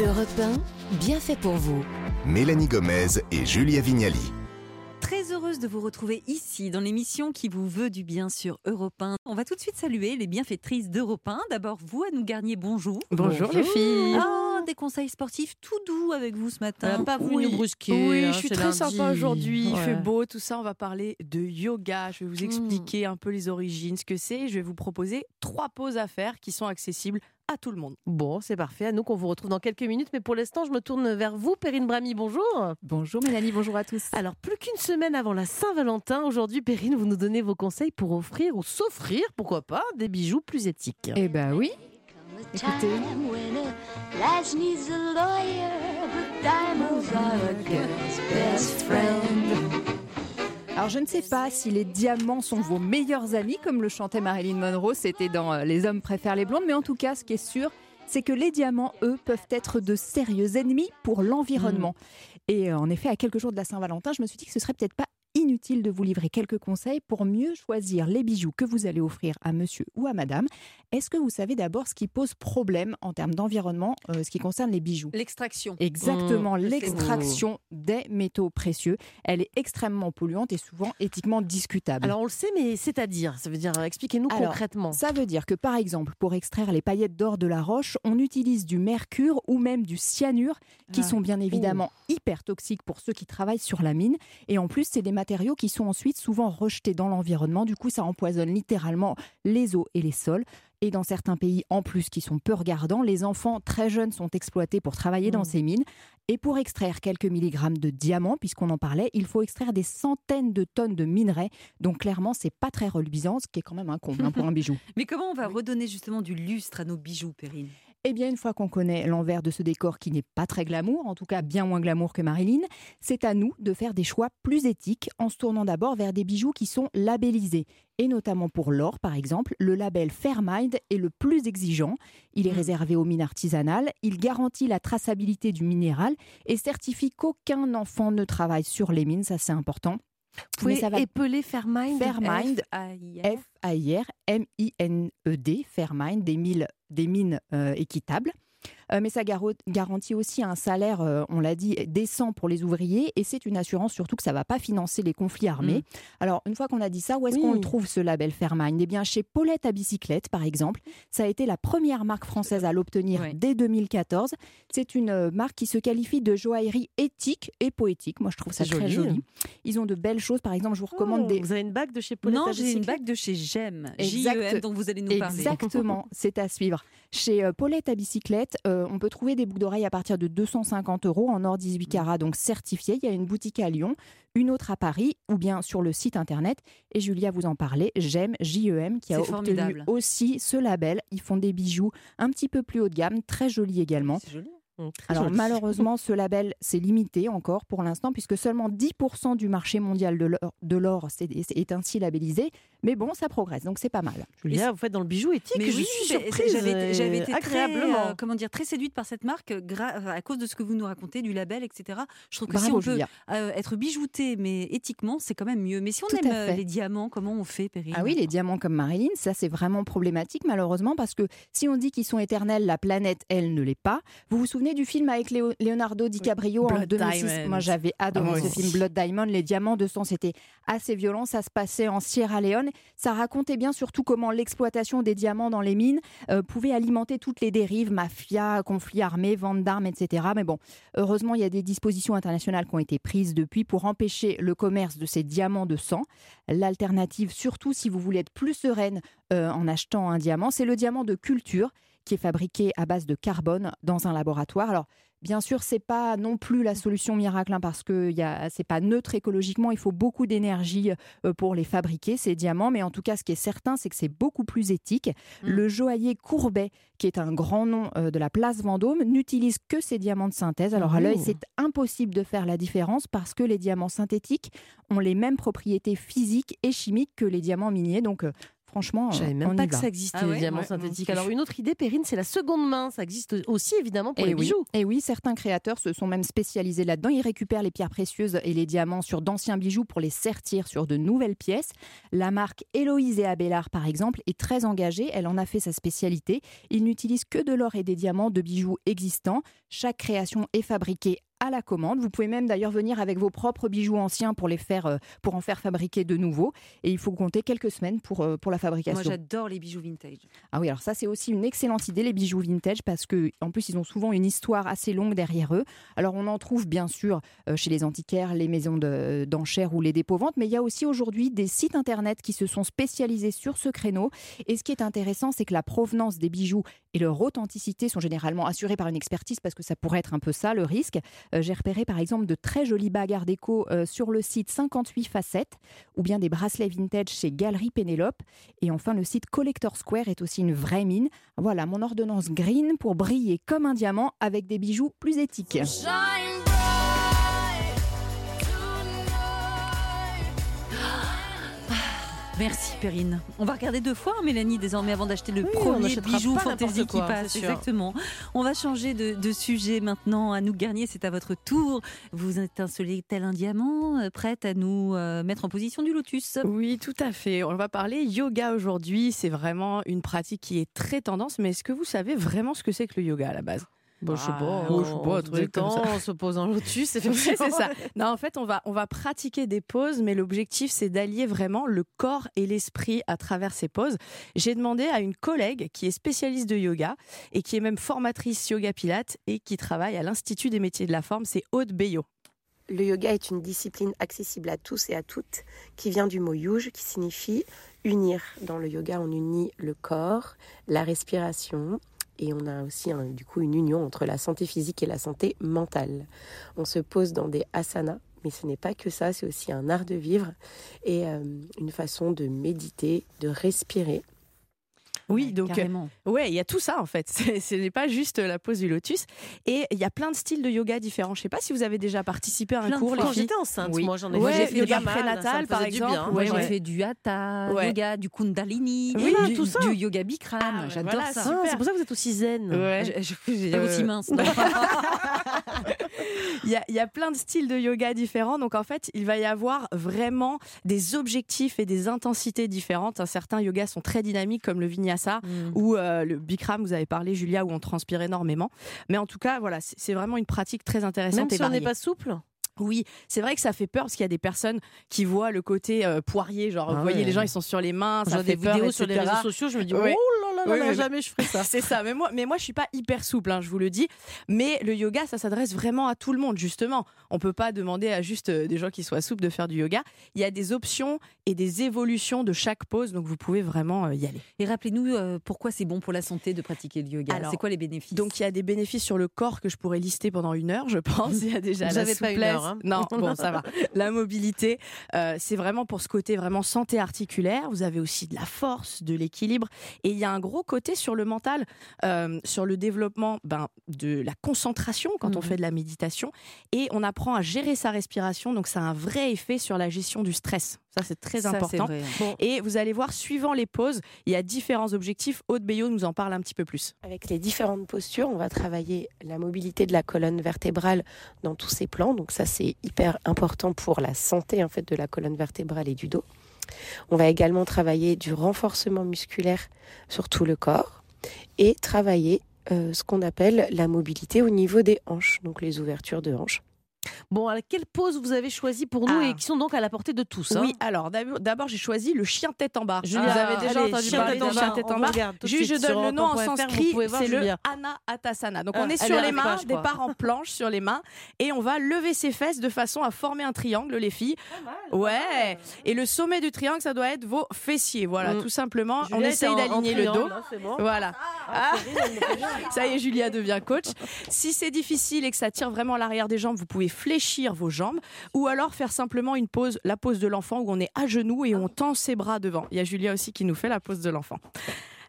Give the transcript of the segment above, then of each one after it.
Europe 1, bien fait pour vous. Mélanie Gomez et Julia Vignali. Très heureuse de vous retrouver ici dans l'émission qui vous veut du bien sur Europe 1. On va tout de suite saluer les bienfaitrices d'Europe 1. D'abord, vous, Anne Garnier, bonjour. Bonjour, les filles. Ah, des conseils sportifs tout doux avec vous ce matin. N'a pas voulu Oui. nous brusquer. Oui, hein, je suis très lundi. sympa aujourd'hui. Il fait beau, tout ça. On va parler de yoga. Je vais vous expliquer un peu les origines, ce que c'est. Je vais vous proposer trois pauses à faire qui sont accessibles à tout le monde. Bon, c'est parfait. À nous qu'on vous retrouve dans quelques minutes. Mais pour l'instant, je me tourne vers vous, Perrine Brami. Bonjour. Bonjour Mélanie, bonjour à tous. Alors, plus qu'une semaine avant la Saint-Valentin, aujourd'hui, Perrine, vous nous donnez vos conseils pour offrir ou s'offrir, pourquoi pas, des bijoux plus éthiques. Eh ben oui, écoutez. Alors je ne sais pas si les diamants sont vos meilleurs amis, comme le chantait Marilyn Monroe, c'était dans euh, Les hommes préfèrent les blondes, mais en tout cas, ce qui est sûr, c'est que les diamants, eux, peuvent être de sérieux ennemis pour l'environnement. Et euh, en effet, à quelques jours de la Saint-Valentin, je me suis dit que ce serait peut-être pas inutile de vous livrer quelques conseils pour mieux choisir les bijoux que vous allez offrir à monsieur ou à madame. Est-ce que vous savez d'abord ce qui pose problème en termes d'environnement, euh, ce qui concerne les bijoux? L'extraction. Exactement, Mmh, l'extraction des métaux précieux. Elle est extrêmement polluante et souvent éthiquement discutable. Alors, on le sait, mais c'est-à-dire Ça veut dire, expliquez-nous Alors, concrètement. ça veut dire que par exemple, pour extraire les paillettes d'or de la roche, on utilise du mercure ou même du cyanure, qui Ah. sont bien évidemment hyper toxiques pour ceux qui travaillent sur la mine. Et en plus, c'est des matériaux qui sont ensuite souvent rejetés dans l'environnement. Du coup, ça empoisonne littéralement les eaux et les sols. Et dans certains pays, en plus, qui sont peu regardants, les enfants très jeunes sont exploités pour travailler dans Mm. ces mines. Et pour extraire quelques milligrammes de diamants, puisqu'on en parlait, il faut extraire des centaines de tonnes de minerais. Donc clairement, c'est pas très reluisant, ce qui est quand même un comble hein, pour un bijou. Mais comment on va redonner justement du lustre à nos bijoux, Perrine? Eh bien, une fois qu'on connaît l'envers de ce décor qui n'est pas très glamour, en tout cas bien moins glamour que Marilyn, c'est à nous de faire des choix plus éthiques en se tournant d'abord vers des bijoux qui sont labellisés. Et notamment pour l'or, par exemple, le label Fairmind est le plus exigeant. Il est réservé aux mines artisanales, il garantit la traçabilité du minéral et certifie qu'aucun enfant ne travaille sur les mines, ça c'est important. Vous pouvez ça va épeler Fairmind Fairmind, F-A-I-R. F-A-I-R, M-I-N-E-D, Fairmind, des, mille- des mines euh, équitables. Euh, mais ça garantit aussi un salaire, euh, on l'a dit, décent pour les ouvriers et c'est une assurance surtout que ça ne va pas financer les conflits armés. Alors, une fois qu'on a dit ça, où est-ce Oui. qu'on le trouve ce label Fairmind? Eh bien, chez Paulette à bicyclette, par exemple. Ça a été la première marque française à l'obtenir Ouais. dès 2014. C'est une euh, marque qui se qualifie de joaillerie éthique et poétique. Moi, je trouve ça très joli. Ils ont de belles choses. Par exemple, je vous recommande Oh, des, Vous avez une bague de chez Paulette Non, à j'ai une bicyclette? bague de chez Gem, Exact. J-E-M, dont vous allez nous parler. Exactement, c'est à suivre. Chez euh, Paulette à bicyclette, euh, on peut trouver des boucles d'oreilles à partir de 250 euros en or 18 carats, donc certifié. Il y a une boutique à Lyon, une autre à Paris, ou bien sur le site internet. Et Julia vous en parlait, j'aime JEM, qui a obtenu formidable. aussi ce label. Ils font des bijoux un petit peu plus haut de gamme, très jolis également. C'est joli. Très Alors malheureusement, ce label, c'est limité encore pour l'instant, puisque seulement 10% du marché mondial de l'or- c'est- est ainsi labellisé. Mais bon, ça progresse, donc c'est pas mal. Julia, vous faites dans le bijou éthique. Mais je oui, suis surprise. J'avais été, euh, très, agréablement. euh, comment dire, très séduite par cette marque gra- à cause de ce que vous nous racontez, du label, etc. Je trouve que si on peut euh, être bijouté, mais éthiquement, c'est quand même mieux. Mais si on Tout aime euh, les diamants, comment on fait, Perrine Ah oui, les diamants comme Marilyn, ça c'est vraiment problématique malheureusement parce que si on dit qu'ils sont éternels, la planète, elle ne l'est pas. Vous vous souvenez du film avec Léo- Leonardo DiCaprio en Blood 2006 Diamond. Moi j'avais adoré Ah, ce film Blood Diamond. Les diamants de sang, c'était assez violent. Ça se passait en Sierra Leone. Ça racontait bien surtout comment l'exploitation des diamants dans les mines euh, pouvait alimenter toutes les dérives, mafia, conflits armés, vente d'armes, etc. Mais bon, heureusement, il y a des dispositions internationales qui ont été prises depuis pour empêcher le commerce de ces diamants de sang. L'alternative, surtout si vous voulez être plus sereine euh, en achetant un diamant, c'est le diamant de culture qui est fabriqué à base de carbone dans un laboratoire. Alors, bien sûr, c'est pas non plus la solution miracle hein, parce que c'est pas neutre écologiquement. Il faut beaucoup d'énergie euh, pour les fabriquer ces diamants, mais en tout cas, ce qui est certain, c'est que c'est beaucoup plus éthique. Mm. Le joaillier Courbet, qui est un grand nom euh, de la place Vendôme, n'utilise que ces diamants de synthèse. Alors à l'œil, Mmh. c'est impossible de faire la différence parce que les diamants synthétiques ont les mêmes propriétés physiques et chimiques que les diamants miniers. Donc euh, franchement, Je savais euh, même on pas que ça existait, Ah les diamants ouais, synthétiques. Alors, une autre idée, Perrine, c'est la seconde main. Ça existe aussi, évidemment, pour Et les Eh oui. bijoux. Et oui, certains créateurs se sont même spécialisés là-dedans. Ils récupèrent les pierres précieuses et les diamants sur d'anciens bijoux pour les sertir sur de nouvelles pièces. La marque Héloïse et Abélard, par exemple, est très engagée. Elle en a fait sa spécialité. Ils n'utilisent que de l'or et des diamants de bijoux existants. Chaque création est fabriquée à la commande. Vous pouvez même d'ailleurs venir avec vos propres bijoux anciens pour les faire, euh, pour en faire fabriquer de nouveaux. Et il faut compter quelques semaines pour, euh, pour la Moi, fabrication. j'adore les bijoux vintage. Ah oui, alors ça c'est aussi une excellente idée les bijoux vintage parce que en plus ils ont souvent une histoire assez longue derrière eux. Alors on en trouve bien sûr euh, chez les antiquaires, les maisons de- d'enchères ou les dépôts-ventes, mais il y a aussi aujourd'hui des sites internet qui se sont spécialisés sur ce créneau. Et ce qui est intéressant, c'est que la provenance des bijoux et leur authenticité sont généralement assurées par une expertise parce que ça pourrait être un peu ça le risque. Euh, J'ai repéré par exemple de très jolis bagarres déco euh, sur le site 58 facettes ou bien des bracelets vintage chez Galerie Pénélope. Et enfin, le site Collector Square est aussi une vraie mine. Voilà mon ordonnance green pour briller comme un diamant avec des bijoux plus éthiques. Merci Perrine. On va regarder deux fois, hein, Mélanie, désormais, avant d'acheter le Oui, premier bijou fantaisie qui passe. Exactement. On va changer de, de sujet maintenant. À nous Garnier, c'est à votre tour. Vous étincelez tel un diamant, euh, prête à nous euh, mettre en position du lotus. Oui, tout à fait. On va parler yoga aujourd'hui. C'est vraiment une pratique qui est très tendance. Mais est-ce que vous savez vraiment ce que c'est que le yoga à la base? Bon, je sais pas, Ah, on, je sais pas, truc comme détend, ça. on se pose en lotus, effectivement. c'est ça. Non, en fait, on va, on va pratiquer des poses, mais l'objectif, c'est d'allier vraiment le corps et l'esprit à travers ces poses. J'ai demandé à une collègue qui est spécialiste de yoga et qui est même formatrice yoga pilate et qui travaille à l'Institut des métiers de la forme, c'est Aude Bayot. Le yoga est une discipline accessible à tous et à toutes, qui vient du mot yuj, qui signifie unir. Dans le yoga, on unit le corps, la respiration, et on a aussi du coup une union entre la santé physique et la santé mentale. On se pose dans des asanas, mais ce n'est pas que ça, c'est aussi un art de vivre et euh, une façon de méditer, de respirer. Oui, donc euh, Carrément. ouais, il y a tout ça en fait. Ce n'est pas juste la pose du lotus. Et il y a plein de styles de yoga différents. Je sais pas si vous avez déjà participé à un Plein cours, Quand j'étais enceinte, Oui. moi j'en ai Ouais, fait. Yoga mal, prénatal, par exemple, bien. Moi, ouais, j'ai ouais. fait du hatha, Ouais. yoga, du kundalini, Oui, du, tout ça. du yoga Bikram. Ah, J'adore voilà, ça. Ah, c'est pour ça que vous êtes aussi zen. Ouais. Je- je- Euh, aussi mince. Il y, a, il y a plein de styles de yoga différents. Donc en fait, il va y avoir vraiment des objectifs et des intensités différentes. Certains yogas sont très dynamiques comme le vinyasa Mm. ou euh, le bikram, vous avez parlé Julia, où on transpire énormément. Mais en tout cas, voilà, c'est vraiment une pratique très intéressante Même et si on n'est pas souple. Oui, c'est vrai que ça fait peur parce qu'il y a des personnes qui voient le côté euh, poirier, genre Ah vous voyez ouais. les gens ils sont sur les mains, ça fait des peur, vidéos sur les réseaux sociaux, je me dis, oh là là là, Oui, là, oui, jamais je ferai ça. C'est ça, mais moi, mais moi je suis pas hyper souple, hein, je vous le dis. Mais le yoga, ça s'adresse vraiment à tout le monde, justement. On peut pas demander à juste euh, des gens qui soient souples de faire du yoga. Il y a des options et des évolutions de chaque pose, donc vous pouvez vraiment euh, y aller. Et rappelez-nous euh, pourquoi c'est bon pour la santé de pratiquer le yoga? Alors, C'est quoi les bénéfices? Donc il y a des bénéfices sur le corps que je pourrais lister pendant une heure, je pense. Il y a déjà la avez pas une souplesse. heure, hein. Non, bon ça va. La mobilité, euh, c'est vraiment pour ce côté vraiment santé articulaire. Vous avez aussi de la force, de l'équilibre, et il y a un gros côté sur le mental, euh, sur le développement ben, de la concentration quand on Mhm. fait de la méditation, et on apprend à gérer sa respiration. Donc ça a un vrai effet sur la gestion du stress. Ça c'est très Ça, important. vrai. Et vous allez voir, suivant les poses, il y a différents objectifs. Aude Bayot nous en parle un petit peu plus. Avec les différentes postures, on va travailler la mobilité de la colonne vertébrale dans tous ses plans. Donc ça, c'est hyper important pour la santé en fait de la colonne vertébrale et du dos. On va également travailler du renforcement musculaire sur tout le corps et travailler euh, ce qu'on appelle la mobilité au niveau des hanches, donc les ouvertures de hanches. Bon, alors, quelle pose vous avez choisi pour nous Ah. et qui sont donc à la portée de tous hein Oui, alors d'abord, j'ai choisi le chien tête en bas. Julia, vous avez déjà allez, entendu chien parler du chien tête on en bas regarde tout de Juste, je donne le nom en sanskrit, c'est le Julia. Anahatasana. Donc Ah, on est elle sur est les mains, je départ en planche sur les mains, et on va lever ses fesses de façon à former un triangle, les filles. Ouais. Et le sommet du triangle, ça doit être vos fessiers. Voilà, Mm. tout simplement. on essaye d'aligner le dos. hein. Voilà. Ah. Ça y est, Julia devient coach. Si c'est difficile et que ça tire vraiment l'arrière des jambes, vous pouvez fléchir vos jambes ou alors faire simplement une pause, la pose de l'enfant où on est à genoux et on tend ses bras devant. Il y a Julia aussi qui nous fait la pose de l'enfant.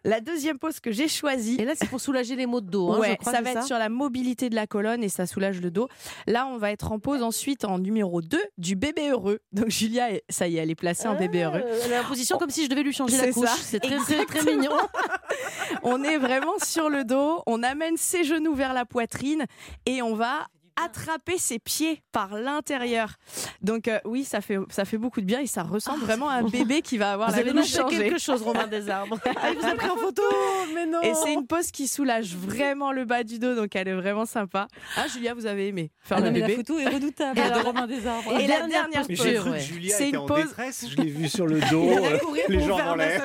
La deuxième pose que j'ai choisie, Et là, c'est pour soulager les maux de dos. hein, je ouais, crois, ça va être sur la mobilité de la colonne et ça soulage le dos. Là, on va être en pause ensuite en numéro 2 du bébé heureux. Donc Julia, est- ça y est, elle est placée en bébé heureux. Euh, Elle a la position comme si je devais lui changer la couche. C'est très, très, très mignon. On est vraiment sur le dos, on amène ses genoux vers la poitrine et on va attraper ses pieds par l'intérieur. Donc euh, oui, ça fait ça fait beaucoup de bien et ça ressemble vraiment à un bébé qui va avoir Vous la avez quelque chose, Romain Desarbres. Ah, il vous a pris en photo Mais non Et c'est une pose qui soulage vraiment le bas du dos, donc elle est vraiment sympa. Ah Julia, vous avez aimé faire Ah le non, mais la bébé photo est redoutable Et alors- de Romain Desarbres. Et la Dernière dernière pose, j'ai cru ouais. que Julia C'est une en pause- détresse. Je l'ai vu sur le dos, euh, les jambes en l'air.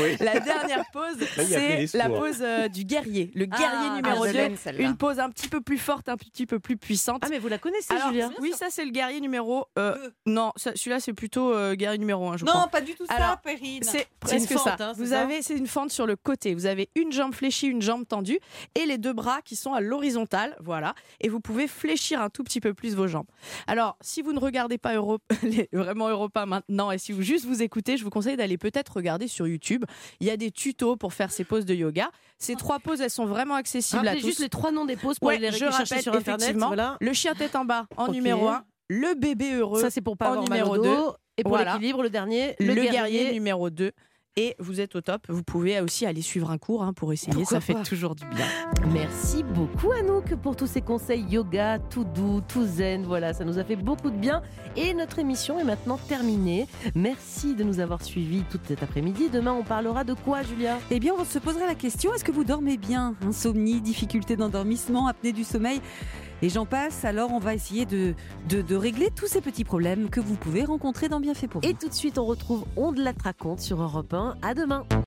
Oui. La dernière pose, c'est la pose euh, du guerrier, le guerrier Ah, numéro je 2. l'aime, celle-là. Une pose un petit peu plus forte, un petit peu plus puissante. Ah, mais vous la connaissez, Alors, Julia oui, ça c'est le guerrier numéro. euh, non, celui-là c'est plutôt euh, guerrier numéro 1, je Non, crois. pas du tout ça, Perrine. C'est presque une ça. fente, hein, c'est Vous ça avez, c'est une fente sur le côté. Vous avez une jambe fléchie, une jambe tendue, et les deux bras qui sont à l'horizontale, voilà. Et vous pouvez fléchir un tout petit peu plus vos jambes. Alors, si vous ne regardez pas Europe, les- vraiment Europe 1 maintenant, et si vous juste vous écoutez, je vous conseille d'aller peut-être regarder sur YouTube. Il y a des tutos pour faire ces poses de yoga. Ces trois poses, elles sont vraiment accessibles à tous. juste les trois noms des pauses pour Ouais, aller les je chercher rappelle sur Internet. effectivement. Voilà. Le chien tête en bas en Ok. numéro 1, le bébé heureux Ça, c'est pour pas en avoir mal numéro au dos. Et pour Voilà. l'équilibre, le dernier, le, le, guerrier. numéro 2. Et vous êtes au top. Vous pouvez aussi aller suivre un cours hein, pour essayer. Pourquoi ça fait pas. toujours du bien. Merci beaucoup Anouk pour tous ces conseils yoga, tout doux, tout zen. Voilà, ça nous a fait beaucoup de bien. Et notre émission est maintenant terminée. Merci de nous avoir suivis toute cet après-midi. Demain, on parlera de quoi, Julia? Eh bien, on se poserait la question est-ce que vous dormez bien? Insomnie, difficulté d'endormissement, apnée du sommeil et j'en passe. Alors, on va essayer de, de, de régler tous ces petits problèmes que vous pouvez rencontrer dans Bienfait pour vous. Et tout de suite, on retrouve On de la raconte sur Europe 1. À demain.